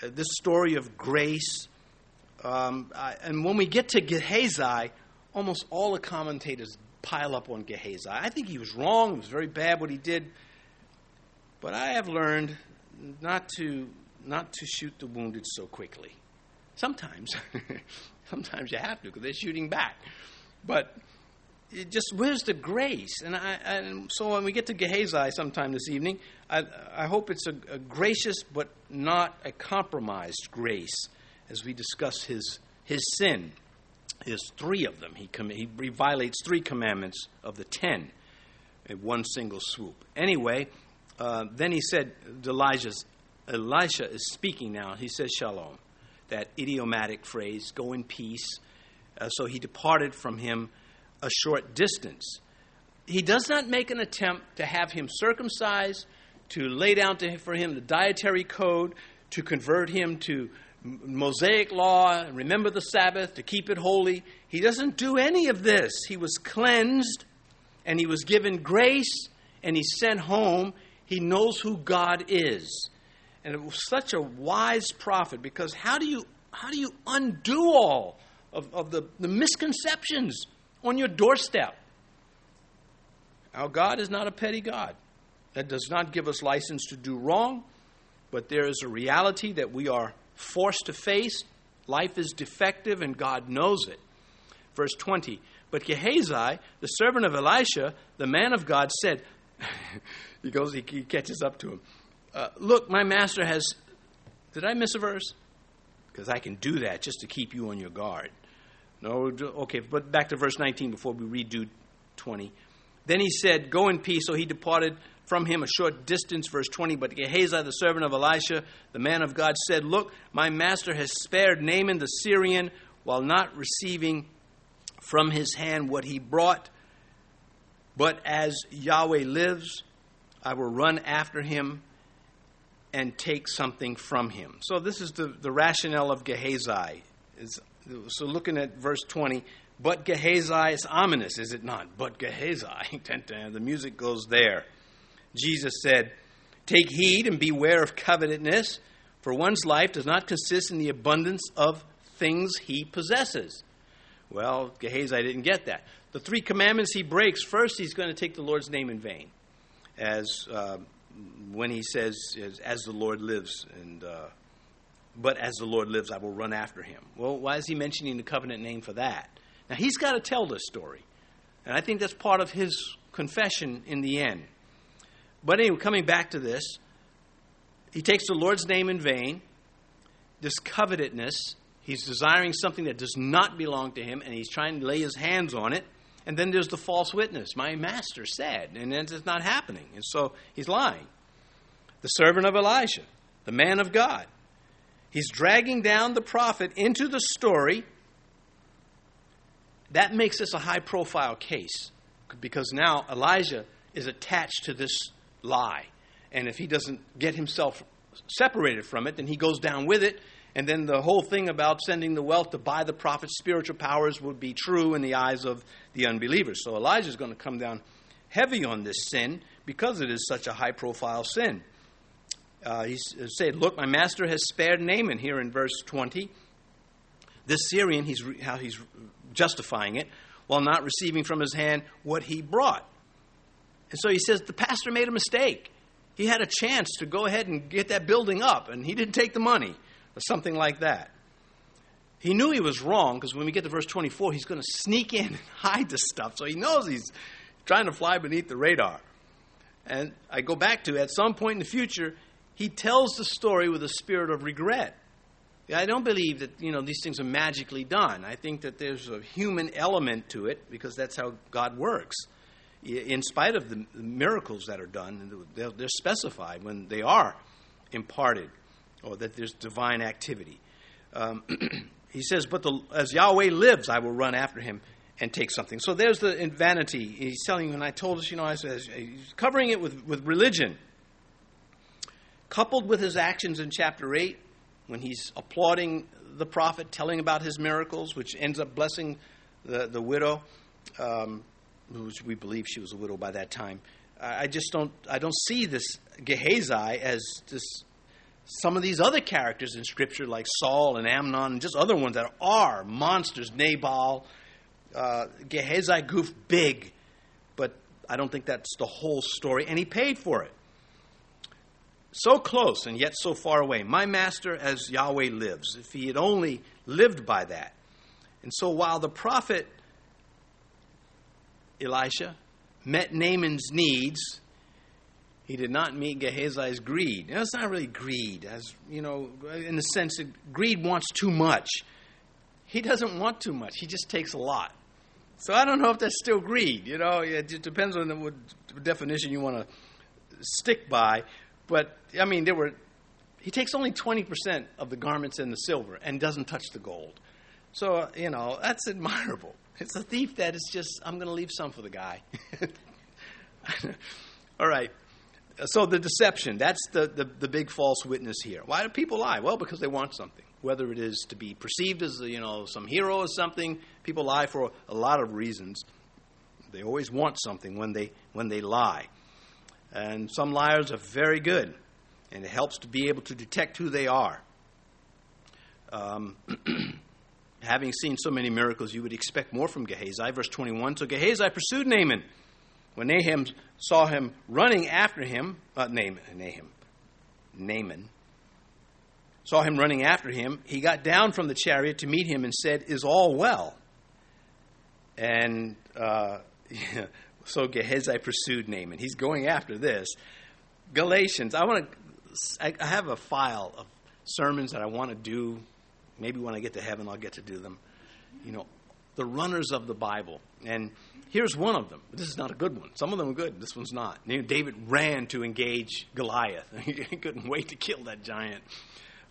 uh, this story of grace. Um, I, and when we get to Gehazi, almost all the commentators pile up on Gehazi. I think he was wrong. It was very bad what he did. But I have learned not to, not to shoot the wounded so quickly. Sometimes, sometimes you have to because they're shooting back. But it just where's the grace? And, I, and so when we get to Gehazi sometime this evening, I, I hope it's a, a, gracious but not a compromised grace as we discuss his his sin. There's three of them. He, com- he violates three commandments of the ten in one single swoop. Anyway, uh, then he said, Elijah's, Elisha is speaking now. He says, Shalom that idiomatic phrase, go in peace. Uh, so he departed from him a short distance. He does not make an attempt to have him circumcised, to lay down to, for him the dietary code, to convert him to Mosaic law, remember the Sabbath, to keep it holy. He doesn't do any of this. He was cleansed and he was given grace and he's sent home. He knows who God is. And it was such a wise prophet because how do you how do you undo all of, of the, the misconceptions on your doorstep? Our God is not a petty God. That does not give us license to do wrong, but there is a reality that we are forced to face. Life is defective, and God knows it. Verse 20 But Gehazi, the servant of Elisha, the man of God, said, He goes, he, he catches up to him. Uh, Look, my master has. Did I miss a verse? Because I can do that just to keep you on your guard. No, okay, but back to verse 19 before we redo 20. Then he said, Go in peace. So he departed from him a short distance. Verse 20. But Gehazi, the servant of Elisha, the man of God, said, Look, my master has spared Naaman the Syrian while not receiving from his hand what he brought. But as Yahweh lives, I will run after him and take something from him. So, this is the, the rationale of Gehazi. Is, so, looking at verse 20, but Gehazi is ominous, is it not? But Gehazi. the music goes there. Jesus said, Take heed and beware of covetousness, for one's life does not consist in the abundance of things he possesses. Well, Gehazi didn't get that. The three commandments he breaks first, he's going to take the Lord's name in vain, as uh, when he says, as, as, the Lord lives, and uh, but as the Lord lives, I will run after him. Well, why is he mentioning the covenant name for that? Now, he's got to tell this story. And I think that's part of his confession in the end. But anyway, coming back to this, he takes the Lord's name in vain, this covetousness. He's desiring something that does not belong to him, and he's trying to lay his hands on it. And then there's the false witness. My master said, and it's not happening. And so he's lying. The servant of Elijah, the man of God. He's dragging down the prophet into the story that makes this a high profile case because now Elijah is attached to this lie. And if he doesn't get himself separated from it, then he goes down with it. And then the whole thing about sending the wealth to buy the prophet's spiritual powers would be true in the eyes of the unbelievers. So Elijah is going to come down heavy on this sin because it is such a high profile sin. Uh, he said, Look, my master has spared Naaman here in verse 20. This Syrian, he's, how he's justifying it, while not receiving from his hand what he brought. And so he says the pastor made a mistake. He had a chance to go ahead and get that building up, and he didn't take the money, or something like that. He knew he was wrong because when we get to verse 24, he's going to sneak in and hide the stuff. So he knows he's trying to fly beneath the radar. And I go back to at some point in the future, he tells the story with a spirit of regret. I don't believe that you know these things are magically done. I think that there's a human element to it because that's how God works. In spite of the miracles that are done, they're, specified when they are imparted, or that there's divine activity. Um, he says, "But the, as Yahweh lives, I will run after him and take something." So there's the vanity. He's telling you, and I told us, you know, I says he's covering it with with religion, coupled with his actions in chapter eight when he's applauding the prophet, telling about his miracles, which ends up blessing the, the widow, um, which we believe she was a widow by that time. I just don't I don't see this Gehazi as this some of these other characters in Scripture, like Saul and Amnon, and just other ones that are monsters. Nabal, uh, Gehazi goofed big, but I don't think that's the whole story, and he paid for it. So close and yet so far away. My master as Yahweh lives. If he had only lived by that. And so while the prophet Elisha met Naaman's needs, he did not meet Gehazi's greed. Now, it's not really greed, as you know, in the sense that greed wants too much. He doesn't want too much. He just takes a lot. So I don't know if that's still greed. You know, it depends on the definition you want to stick by. But I mean, there were. He takes only twenty percent of the garments and the silver, and doesn't touch the gold. So you know that's admirable. It's a thief that is just. I'm going to leave some for the guy. All right. so the deception, that's the, the, the, big false witness here. Why do people lie? Well, because they want something. Whether it is to be perceived as, you know, some hero or something, people lie for a lot of reasons. They always want something when they, when they lie. And some liars are very good, and it helps to be able to detect who they are. Um, having seen so many miracles, you would expect more from Gehazi. Verse 21 So Gehazi pursued Naaman when Nahum saw him running after him, uh, Naaman, Nahum, Naaman, saw him running after him, he got down from the chariot to meet him and said, Is all well? And uh, so Gehazi pursued Naaman. He's going after this. Galatians, I want to, I have a file of sermons that I want to do. Maybe when I get to heaven, I'll get to do them. You know, the runners of the Bible. And Here's one of them. This is not a good one. Some of them are good. This one's not. David ran to engage Goliath. he couldn't wait to kill that giant.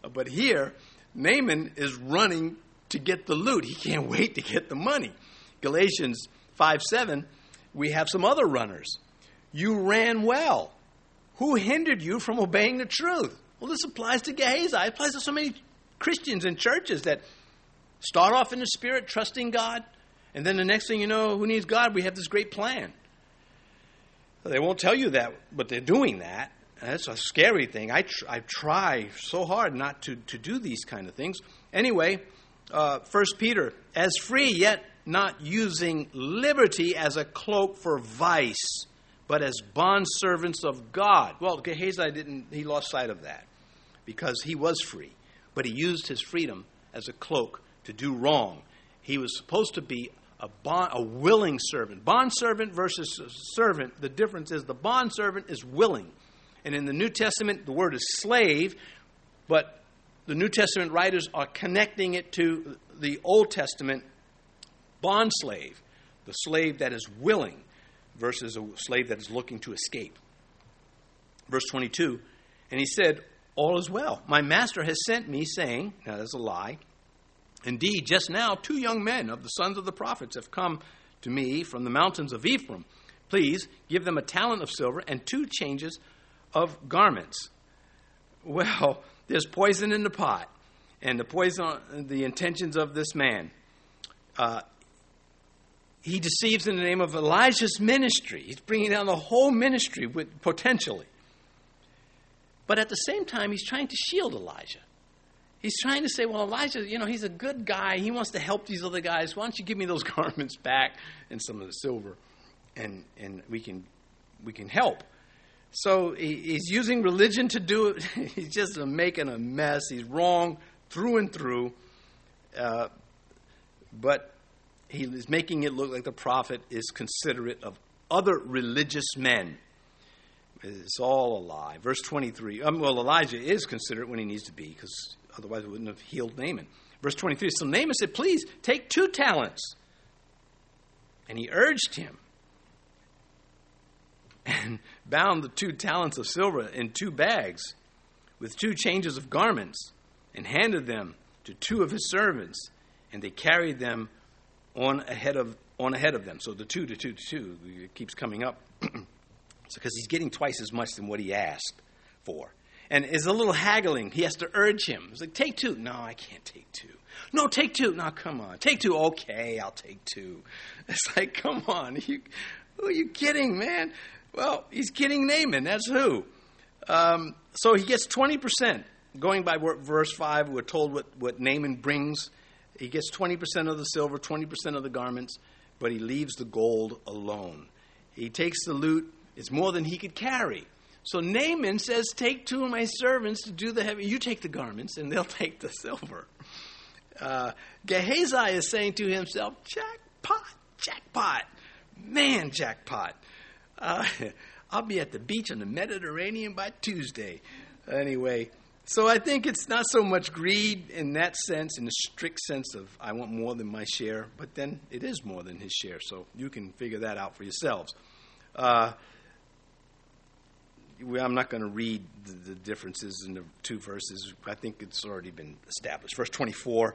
Uh, but here, Naaman is running to get the loot. He can't wait to get the money. Galatians 5 7, we have some other runners. You ran well. Who hindered you from obeying the truth? Well, this applies to Gehazi. It applies to so many Christians and churches that start off in the Spirit, trusting God, and then the next thing you know, who needs God? We have this great plan. They won't tell you that, but they're doing that. And that's a scary thing. I, tr- I try so hard not to, to do these kind of things. Anyway, uh, 1 Peter, as free, yet not using liberty as a cloak for vice, but as bond servants of God. Well, Gehazi didn't, he lost sight of that because he was free, but he used his freedom as a cloak to do wrong. He was supposed to be a, bond, a willing servant. Bond servant versus servant, the difference is the bond servant is willing. And in the New Testament, the word is slave, but the New Testament writers are connecting it to the Old Testament bond slave, the slave that is willing versus a slave that is looking to escape. Verse 22 And he said, All is well. My master has sent me, saying, Now that's a lie Indeed, just now, two young men of the sons of the prophets have come to me from the mountains of Ephraim. Please give them a talent of silver and two changes of garments. Well, there's poison in the pot, and the poison, the intentions of this man. Uh, he deceives in the name of Elijah's ministry. He's bringing down the whole ministry with potentially. But at the same time, he's trying to shield Elijah. He's trying to say, well, Elijah, you know, he's a good guy. He wants to help these other guys. Why don't you give me those garments back and some of the silver, and and we can we can help. So he, he's using religion to do it. he's just making a mess. He's wrong through and through. Uh, but he is making it look like the prophet is considerate of other religious men. It's all a lie. Verse 23. Um, well, Elijah is considerate when he needs to be because Otherwise, it wouldn't have healed Naaman. Verse 23 So Naaman said, Please take two talents. And he urged him and bound the two talents of silver in two bags with two changes of garments and handed them to two of his servants. And they carried them on ahead of, on ahead of them. So the two to two to two keeps coming up. because he's getting twice as much than what he asked for and is a little haggling. He has to urge him. He's like, take two. No, I can't take two. No, take two. No, come on. Take two. Okay, I'll take two. It's like, come on. You, who are you kidding, man? Well, he's kidding Naaman. That's who. Um, so he gets 20%. Going by verse 5, we're told what, what Naaman brings. He gets 20% of the silver, 20% of the garments, but he leaves the gold alone. He takes the loot. It's more than he could carry. So Naaman says, Take two of my servants to do the heavy. You take the garments, and they'll take the silver. Uh, Gehazi is saying to himself, Jackpot, jackpot, man, jackpot. Uh, I'll be at the beach in the Mediterranean by Tuesday. Anyway, so I think it's not so much greed in that sense, in the strict sense of I want more than my share, but then it is more than his share. So you can figure that out for yourselves. Uh, I'm not going to read the, the, differences in the two verses. I think it's already been established. Verse 24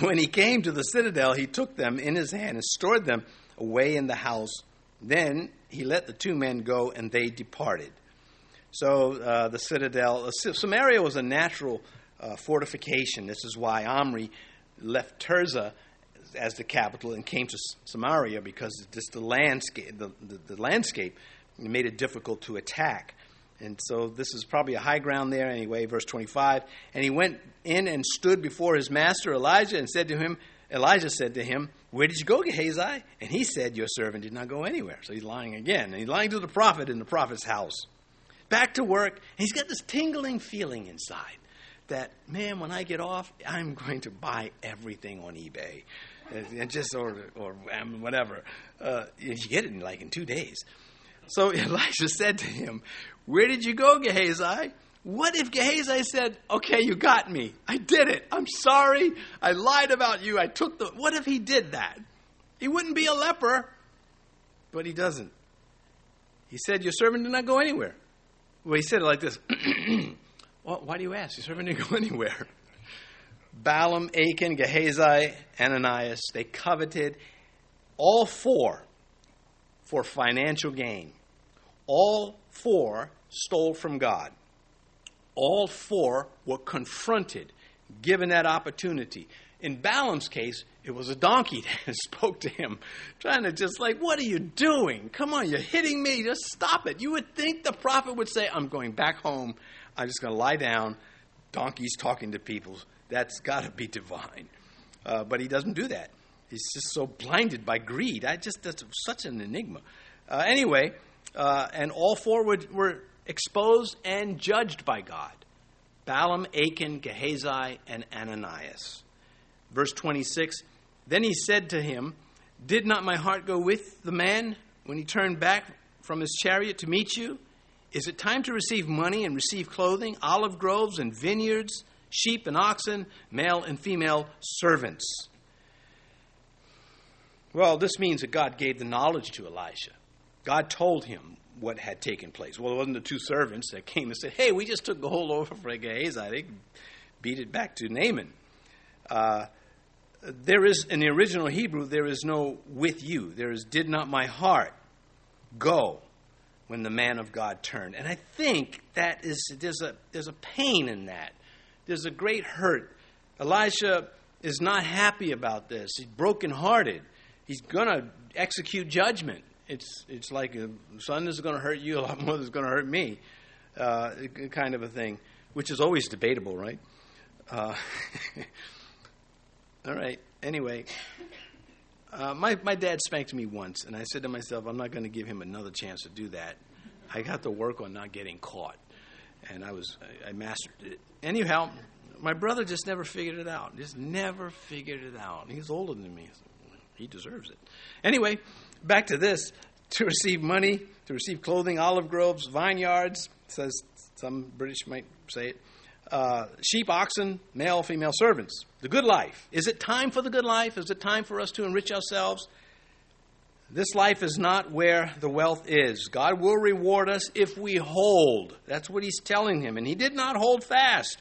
When he came to the citadel, he took them in his hand and stored them away in the house. Then he let the two men go, and they departed. So uh, the citadel, uh, Samaria was a natural uh, fortification. This is why Omri left Tirzah as the capital and came to Samaria because just the landscape, the, the, the landscape made it difficult to attack. And so this is probably a high ground there anyway, verse 25. And he went in and stood before his master Elijah and said to him, Elijah said to him, Where did you go, Gehazi? And he said, Your servant did not go anywhere. So he's lying again. And he's lying to the prophet in the prophet's house. Back to work. And he's got this tingling feeling inside that, man, when I get off, I'm going to buy everything on eBay. And just, or, or whatever. Uh, you get it in like in two days. So Elijah said to him, Where did you go, Gehazi? What if Gehazi said, Okay, you got me. I did it. I'm sorry. I lied about you. I took the. What if he did that? He wouldn't be a leper, but he doesn't. He said, Your servant did not go anywhere. Well, he said it like this well, Why do you ask? Your servant didn't go anywhere. Balaam, Achan, Gehazi, Ananias, they coveted all four for financial gain. All four stole from God. All four were confronted, given that opportunity. In Balaam's case, it was a donkey that spoke to him, trying to just like, What are you doing? Come on, you're hitting me. Just stop it. You would think the prophet would say, I'm going back home. I'm just going to lie down. Donkeys talking to people. That's got to be divine. Uh, but he doesn't do that. He's just so blinded by greed. I just, that's such an enigma. Uh, anyway, uh, and all four were, were exposed and judged by God Balaam, Achan, Gehazi, and Ananias. Verse 26 Then he said to him, Did not my heart go with the man when he turned back from his chariot to meet you? Is it time to receive money and receive clothing, olive groves and vineyards, sheep and oxen, male and female servants? Well, this means that God gave the knowledge to Elisha. God told him what had taken place. Well, it wasn't the two servants that came and said, Hey, we just took whole over for Gehazi. They beat it back to Naaman. Uh, there is, in the original Hebrew, there is no with you. There is, did not my heart go when the man of God turned. And I think that is, there's a, there's a pain in that. There's a great hurt. Elisha is not happy about this. He's brokenhearted. He's going to execute judgment it's it's like a son is going to hurt you a lot more than it's going to hurt me, uh, kind of a thing, which is always debatable, right? Uh, all right. Anyway, uh, my my dad spanked me once, and I said to myself, I'm not going to give him another chance to do that. I got to work on not getting caught, and I was I, I mastered it. Anyhow, my brother just never figured it out. Just never figured it out. He's older than me. He deserves it. Anyway, back to this to receive money, to receive clothing, olive groves, vineyards, says some British might say it, uh, sheep, oxen, male, female servants. The good life. Is it time for the good life? Is it time for us to enrich ourselves? This life is not where the wealth is. God will reward us if we hold. That's what he's telling him. And he did not hold fast.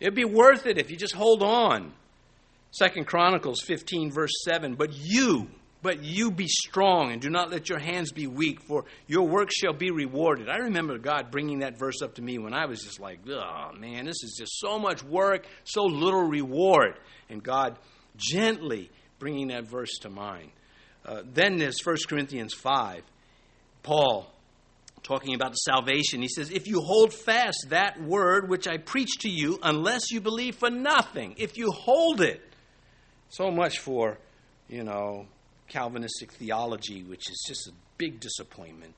It'd be worth it if you just hold on. Second Chronicles 15, verse 7. But you, but you be strong and do not let your hands be weak, for your work shall be rewarded. I remember God bringing that verse up to me when I was just like, oh man, this is just so much work, so little reward. And God gently bringing that verse to mind. Uh, then there's 1 Corinthians 5. Paul talking about the salvation. He says, If you hold fast that word which I preach to you, unless you believe for nothing, if you hold it, so much for, you know, Calvinistic theology, which is just a big disappointment.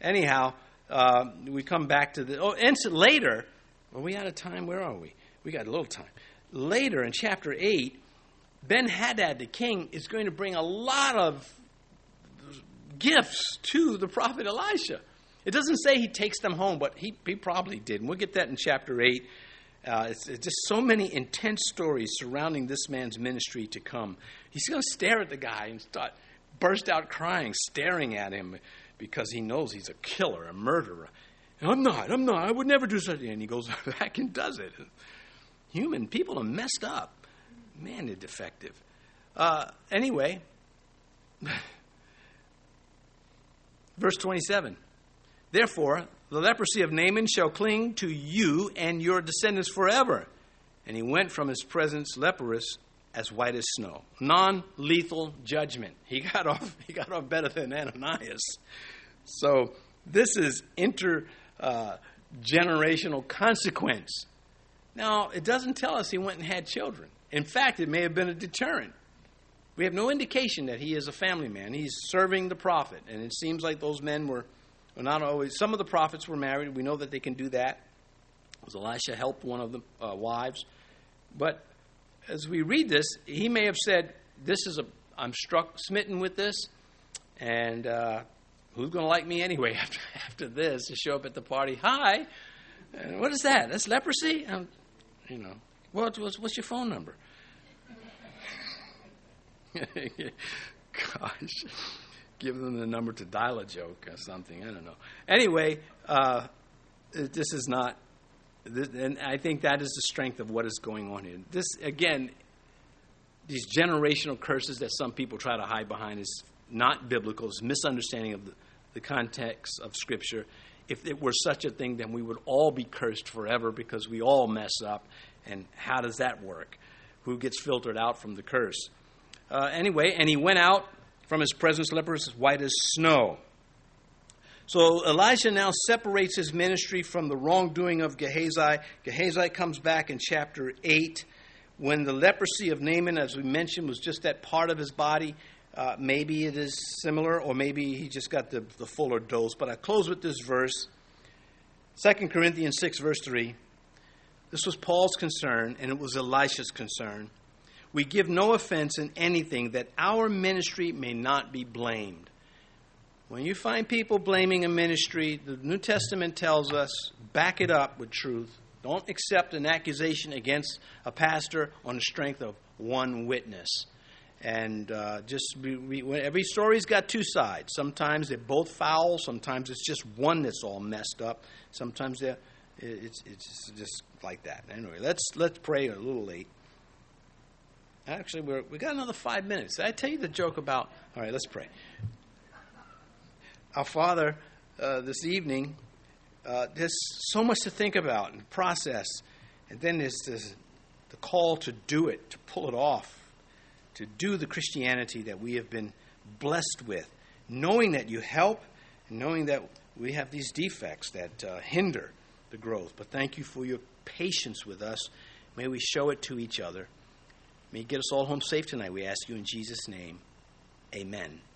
Anyhow, uh, we come back to the. Oh, and later, are we out of time? Where are we? We got a little time. Later in chapter 8, Ben Hadad, the king, is going to bring a lot of gifts to the prophet Elisha. It doesn't say he takes them home, but he, he probably did. And we'll get that in chapter 8. Uh, it's, it's, just so many intense stories surrounding this man's ministry to come. He's going to stare at the guy and start burst out crying, staring at him because he knows he's a killer, a murderer. And I'm not. I'm not. I would never do such. A thing. And he goes back and does it. Human people are messed up. Man, they're defective. Uh, anyway, Verse 27 Therefore, the leprosy of Naaman shall cling to you and your descendants forever. And he went from his presence leprous as white as snow. Non lethal judgment. He got off he got off better than Ananias. So this is intergenerational uh, consequence. Now, it doesn't tell us he went and had children. In fact, it may have been a deterrent. We have no indication that he is a family man. He's serving the prophet, and it seems like those men were, were not always. Some of the prophets were married. We know that they can do that. As Elisha helped one of the uh, wives, but as we read this, he may have said, "This is a I'm struck, smitten with this, and uh, who's going to like me anyway after after this to show up at the party? Hi, uh, what is that? That's leprosy. Um, you know, what, what's, what's your phone number? Gosh, give them the number to dial a joke or something. I don't know. Anyway, uh, this is not, this, and I think that is the strength of what is going on here. This, again, these generational curses that some people try to hide behind is not biblical. It's misunderstanding of the, the context of Scripture. If it were such a thing, then we would all be cursed forever because we all mess up. And how does that work? Who gets filtered out from the curse? Uh, anyway, and he went out from his presence leprous as white as snow. So Elijah now separates his ministry from the wrongdoing of Gehazi. Gehazi comes back in chapter 8 when the leprosy of Naaman, as we mentioned, was just that part of his body. Uh, maybe it is similar, or maybe he just got the, the fuller dose. But I close with this verse 2 Corinthians 6, verse 3. This was Paul's concern, and it was Elisha's concern. We give no offense in anything that our ministry may not be blamed. When you find people blaming a ministry, the New Testament tells us back it up with truth. Don't accept an accusation against a pastor on the strength of one witness. And uh, just we, every story's got two sides. Sometimes they're both foul. Sometimes it's just one that's all messed up. Sometimes they're, it's it's just like that. Anyway, let's let's pray a little late. Actually, we're, we got another five minutes. Did I tell you the joke about? All right, let's pray. Our Father, uh, this evening, uh, there's so much to think about and process, and then there's this, the call to do it, to pull it off, to do the Christianity that we have been blessed with, knowing that you help, knowing that we have these defects that uh, hinder the growth. But thank you for your patience with us. May we show it to each other. May you get us all home safe tonight. We ask you in Jesus' name. Amen.